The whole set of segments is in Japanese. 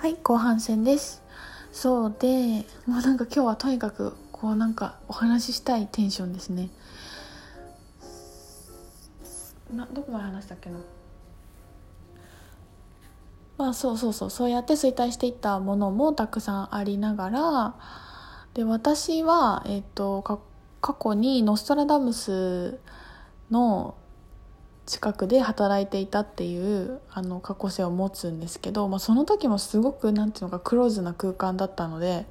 はい後半戦です。そうでもうなんか今日はとにかくこうなんかお話ししたいテンションですね。などこまで話したっけな？まあそうそうそうそうやって衰退していったものもたくさんありながらで私は、えっと、過去にノストラダムスの近くで働いていたっていうあの過去性を持つんですけど、まあ、その時もすごくなんていうのかクローズな空間だったので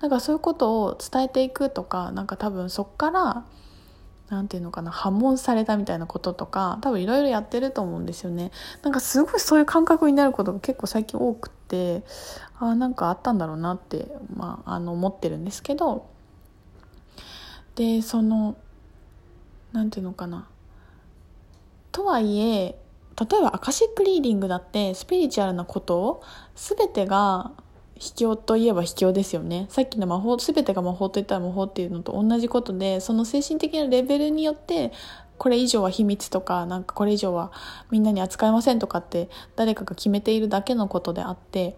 なんかそういうことを伝えていくとかなんか多分そっからなんていうのかな破門されたみたいなこととか多分いろいろやってると思うんですよね。なんかすごいそういう感覚になることが結構最近多くってあなんかあったんだろうなって、まあ、あの思ってるんですけどでそのなんていうのかなとはいえ例えばアカシックリーディングだってスピリチュアルなことを全てが秘境といえば秘境ですよね。さっきの魔法全てが魔法といったら魔法っていうのと同じことでその精神的なレベルによってこれ以上は秘密とかなんかこれ以上はみんなに扱いませんとかって誰かが決めているだけのことであって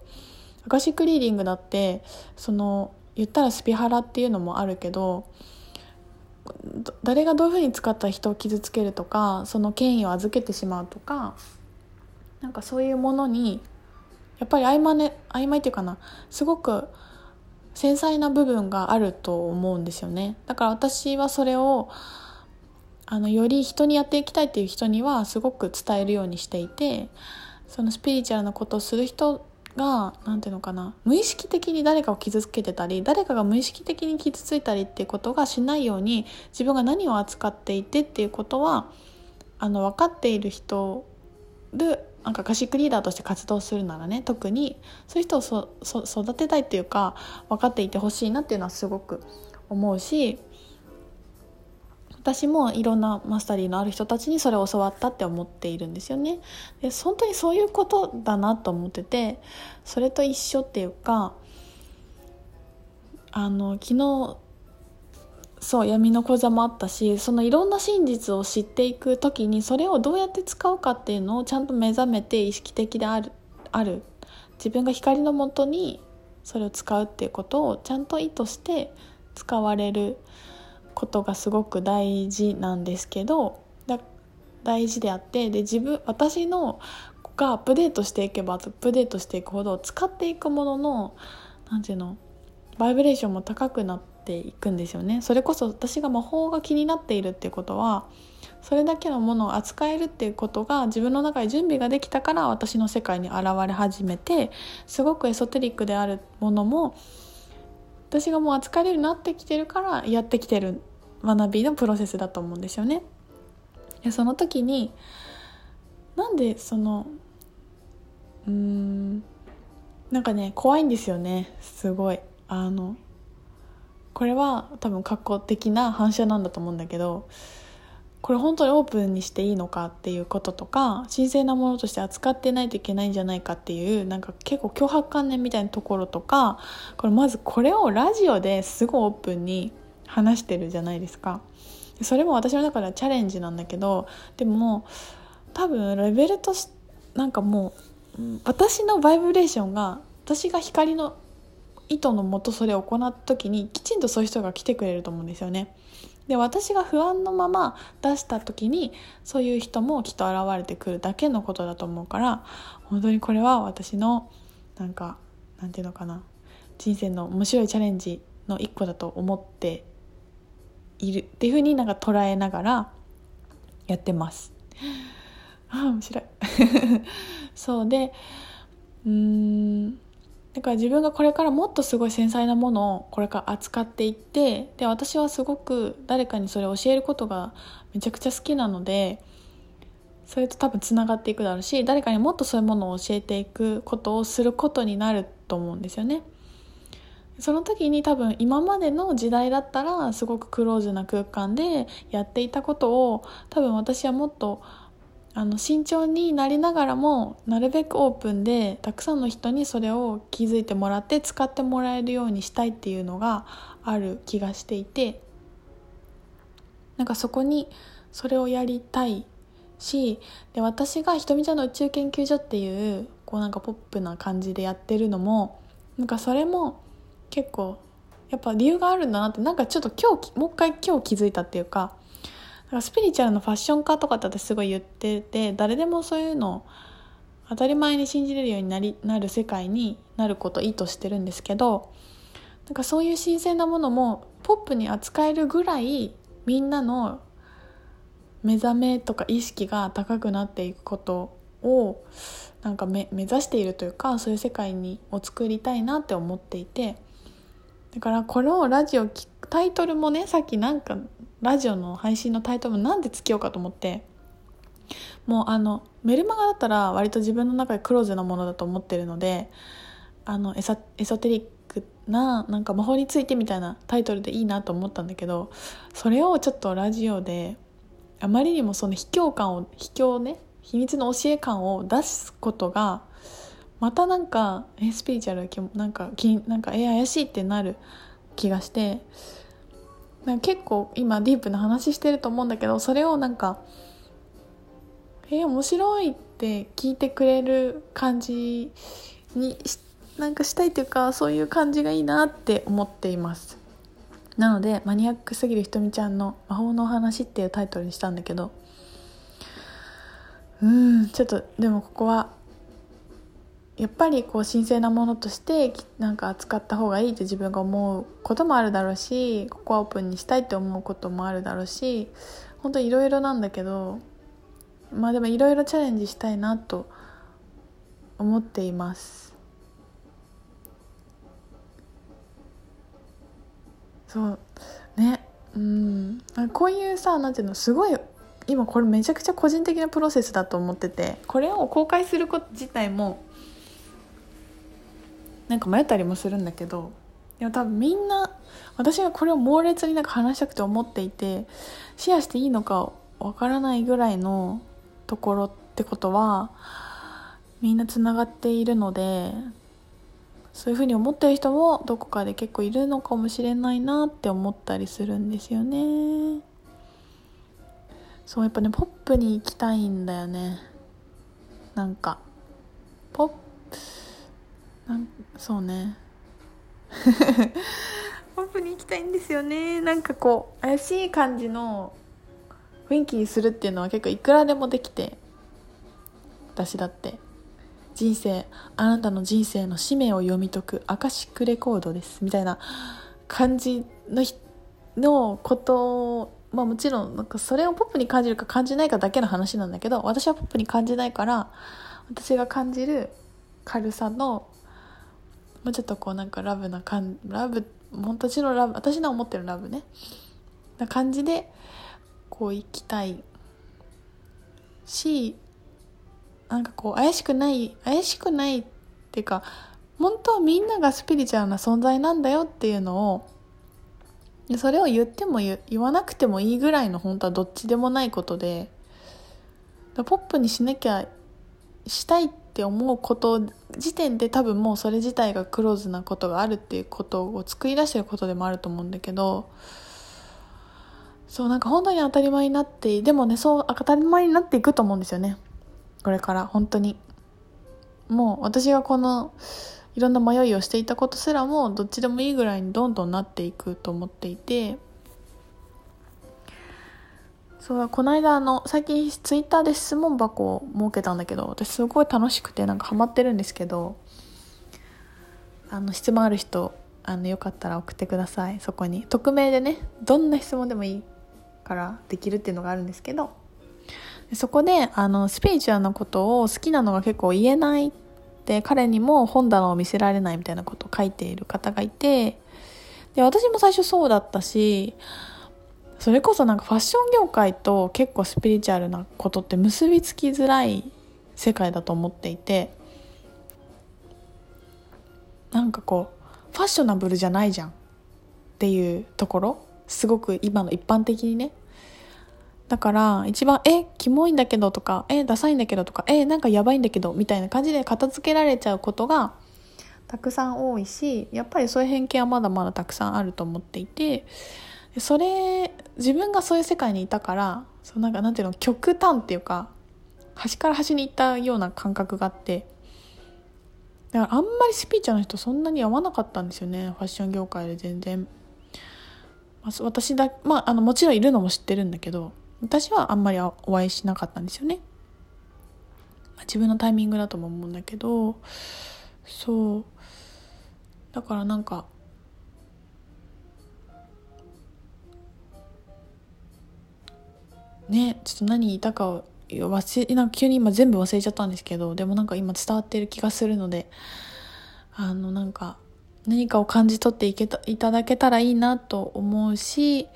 アカシックリーディングだってその言ったらスピハラっていうのもあるけど誰がどういうふうに使った人を傷つけるとかその権威を預けてしまうとかなんかそういうものにやっぱり曖昧,、ね、曖昧っていうかなすごく繊細な部分があると思うんですよね。だから私はそれをあのより人にやっていきたいっていう人にはすごく伝えるようにしていてそのスピリチュアルなことをする人が何ていうのかな無意識的に誰かを傷つけてたり誰かが無意識的に傷ついたりっていうことがしないように自分が何を扱っていてっていうことはあの分かっている人でなんか歌シックリーダーとして活動するならね特にそういう人を育てたいっていうか分かっていてほしいなっていうのはすごく思うし私もいろんなマスタリーのある人たちにそれを教わったって思っているんですよね。で本当にそういうことだなと思っててそれと一緒っていうかあの昨日そう闇の講座もあったしそのいろんな真実を知っていく時にそれをどうやって使うかっていうのをちゃんと目覚めて意識的であるある自分が光のもとにそれを使うっていうことをちゃんと意図して使われる。ことがすごく大事なんですけど大事であってで自分私のがアップデートしていけばアップデートしていくほど使っていくものの何て言うのバイブレーションも高くなっていくんですよね。それこそ私が魔法が気になっているっていうことはそれだけのものを扱えるっていうことが自分の中で準備ができたから私の世界に現れ始めてすごくエソテリックであるものも私がもう扱えるようになってきてるからやってきてる学びのプロセスだと思うんですよね。でその時になんでそのうーんなんかね怖いんですよねすごいあのこれは多分格好的な反射なんだと思うんだけどこれ本当にオープンにしていいのかっていうこととか神聖なものとして扱ってないといけないんじゃないかっていうなんか結構脅迫観念みたいなところとかこれまずこれをラジオですごいオープンに話してるじゃないですか。それも私の中ではチャレンジなんだけどでも多分レベルとしなんかもう私のバイブレーションが私が光の意図のもとそれを行った時にきちんとそういう人が来てくれると思うんですよね。で私が不安のまま出した時にそういう人もきっと現れてくるだけのことだと思うから本当にこれは私のなんかなんていうのかな人生の面白いチャレンジの一個だと思っているっていうふうになんか捉えながらやってます。あ面白い そうでうんだから自分がこれからもっとすごい繊細なものをこれから扱っていってで私はすごく誰かにそれを教えることがめちゃくちゃ好きなのでそれと多分つながっていくだろうし誰かにもっとそういうものを教えていくことをすることになると思うんですよね。その時に多分今までの時代だったらすごくクローズな空間でやっていたことを多分私はもっとあの慎重になりながらもなるべくオープンでたくさんの人にそれを気づいてもらって使ってもらえるようにしたいっていうのがある気がしていて。なんかそこにそれをやりたいしで私がひとみちゃんの宇宙研究所っていうこうなんかポップな感じでやってるのもなんかそれも結構やっぱ理由があるんだなってなんかちょっと今日もう一回今日気づいたっていうかかスピリチュアルのファッション化とかって私すごい言ってて誰でもそういうの当たり前に信じれるようになりなる世界になることを意図してるんですけどなんかそういう新鮮なものもポップに扱えるぐらいみんなの目覚めとか意識が高くなっていくことをなんか目目指しているというかそういう世界にを作りたいなって思っていて。だからこのラジオタイトルもねさっきなんかラジオの配信のタイトルもなんでつけようかと思ってもうあのメルマガだったら割と自分の中でクローズなものだと思ってるのであのエサエソテリックななんか魔法についてみたいなタイトルでいいなと思ったんだけどそれをちょっとラジオであまりにもその卑怯感を卑怯ね秘密の教え感を出すことがまたなんかえスピリチュアルなんかなんかえ怪しいってなる気がしてなんか結構今ディープな話してると思うんだけどそれをなんかえ面白いって聞いてくれる感じになんかしたいというかそういう感じがいいなって思っています。なので「マニアックすぎるひとみちゃんの魔法のお話」っていうタイトルにしたんだけど。うんちょっとでもここはやっぱりこう神聖なものとしてなんか扱った方がいいって自分が思うこともあるだろうしここはオープンにしたいって思うこともあるだろうし本当いろいろなんだけどまあでもいろいろチャレンジしたいなと思っています。そう。ね。うん。こういうさなんていうのすごい今これめちゃくちゃ個人的なプロセスだと思っててこれを公開すること自体もなんか迷ったりもするんだけどでも多分みんな私がこれを猛烈になんか話したくて思っていてシェアしていいのかわからないぐらいのところってことはみんなつながっているのでそういうふうに思ってる人もどこかで結構いるのかもしれないなって思ったりするんですよね。そうやっぱねポップに行きたいんだよね。なんかポップなんそうね。ポップに行きたいんですよね。なんかこう怪しい感じの雰囲気にするっていうのは結構いくらでもできて。私だって。人生あなたの人生の使命を読み解くアカシックレコードです。みたいな感じののことまあもちろんなんかそれをポップに感じるか感じないかだけの話なんだけど私はポップに感じないから私が感じる軽さのもうちょっとこうなんかラブな感ラブ私のラブ私の思ってるラブね。な感じでこう行きたいしなんかこう怪しくない怪しくないっていうか本当はみんながスピリチュアルな存在なんだよっていうのをそれを言っても言わなくてもいいぐらいの本当はどっちでもないことでポップにしなきゃしたいってって思うこと時点で多分もうそれ自体がクローズなことがあるっていうことを作り出してることでもあると思うんだけどそうなんか本当に当たり前になってでもねそう当たり前になっていくと思うんですよね。これから本当に。もう私がこのいろんな迷いをしていたことすらもどっちでもいいぐらいにどんどんなっていくと思っていてそうこの間あの最近ツイッターで質問箱を設けたんだけど私すごい楽しくてなんかハマってるんですけどあの質問ある人あのよかったら送ってください。そこに。匿名でねどんな質問でもいいからできるっていうのがあるんですけどそこであのスピリチュアルなことを好きなのが結構言えないって彼にも本棚を見せられないみたいなことを書いている方がいてで私も最初そうだったしそれこそなんかファッション業界と結構スピリチュアルなことって結びつきづらい世界だと思っていてなんかこうファッショナブルじゃないじゃんっていうところすごく今の一般的にね。だから一番「えキモいんだけど」とか「えダサいんだけど」とか「えなんかやばいんだけど」みたいな感じで片付けられちゃうことがたくさん多いしやっぱりそういう偏見はまだまだたくさんあると思っていてそれ自分がそういう世界にいたからそうなんかなんていうの極端っていうか端から端に行ったような感覚があってだからあんまりスピーチャーの人そんなに合わなかったんですよねファッション業界で全然、まあ、私だまああのもちろんいるのも知ってるんだけど私はあんまりお会いしなかったんですよね、まあ、自分のタイミングだとも思うんだけどそう。だからなんかねちょっと何言いたかを忘れなんか急に今全部忘れちゃったんですけどでもなんか今伝わってる気がするのであのなんか何かを感じ取っていけたいただけたらいいなと思うし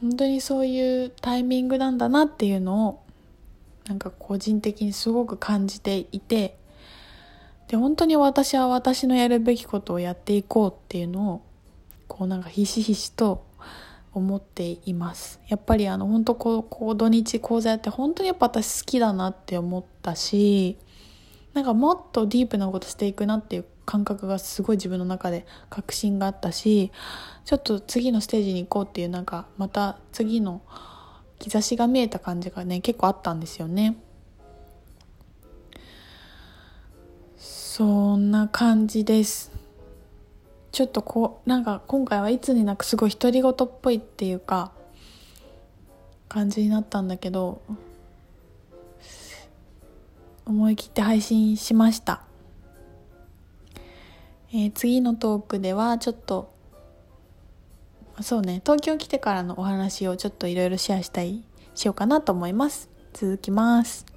本当にそういうタイミングなんだなっていうのをなんか個人的にすごく感じていてで本当に私は私のやるべきことをやっていこうっていうのをこうなんかひしひしと思っています。やっぱりあの本当こうこう土日講座やって本当にやっぱ私好きだなって思ったしなんかもっとディープなことしていくなっていう感覚がすごい自分の中で確信があったしちょっと次のステージに行こうっていうなんかまた次の兆しが見えた感じがね結構あったんですよね。そんな感じです。ちょっとこうなんか今回はいつになくすごい独り言っぽいっていうか感じになったんだけど思い切って配信しました、えー、次のトークではちょっとそうね東京来てからのお話をちょっといろいろシェアしたいしようかなと思います。続きます。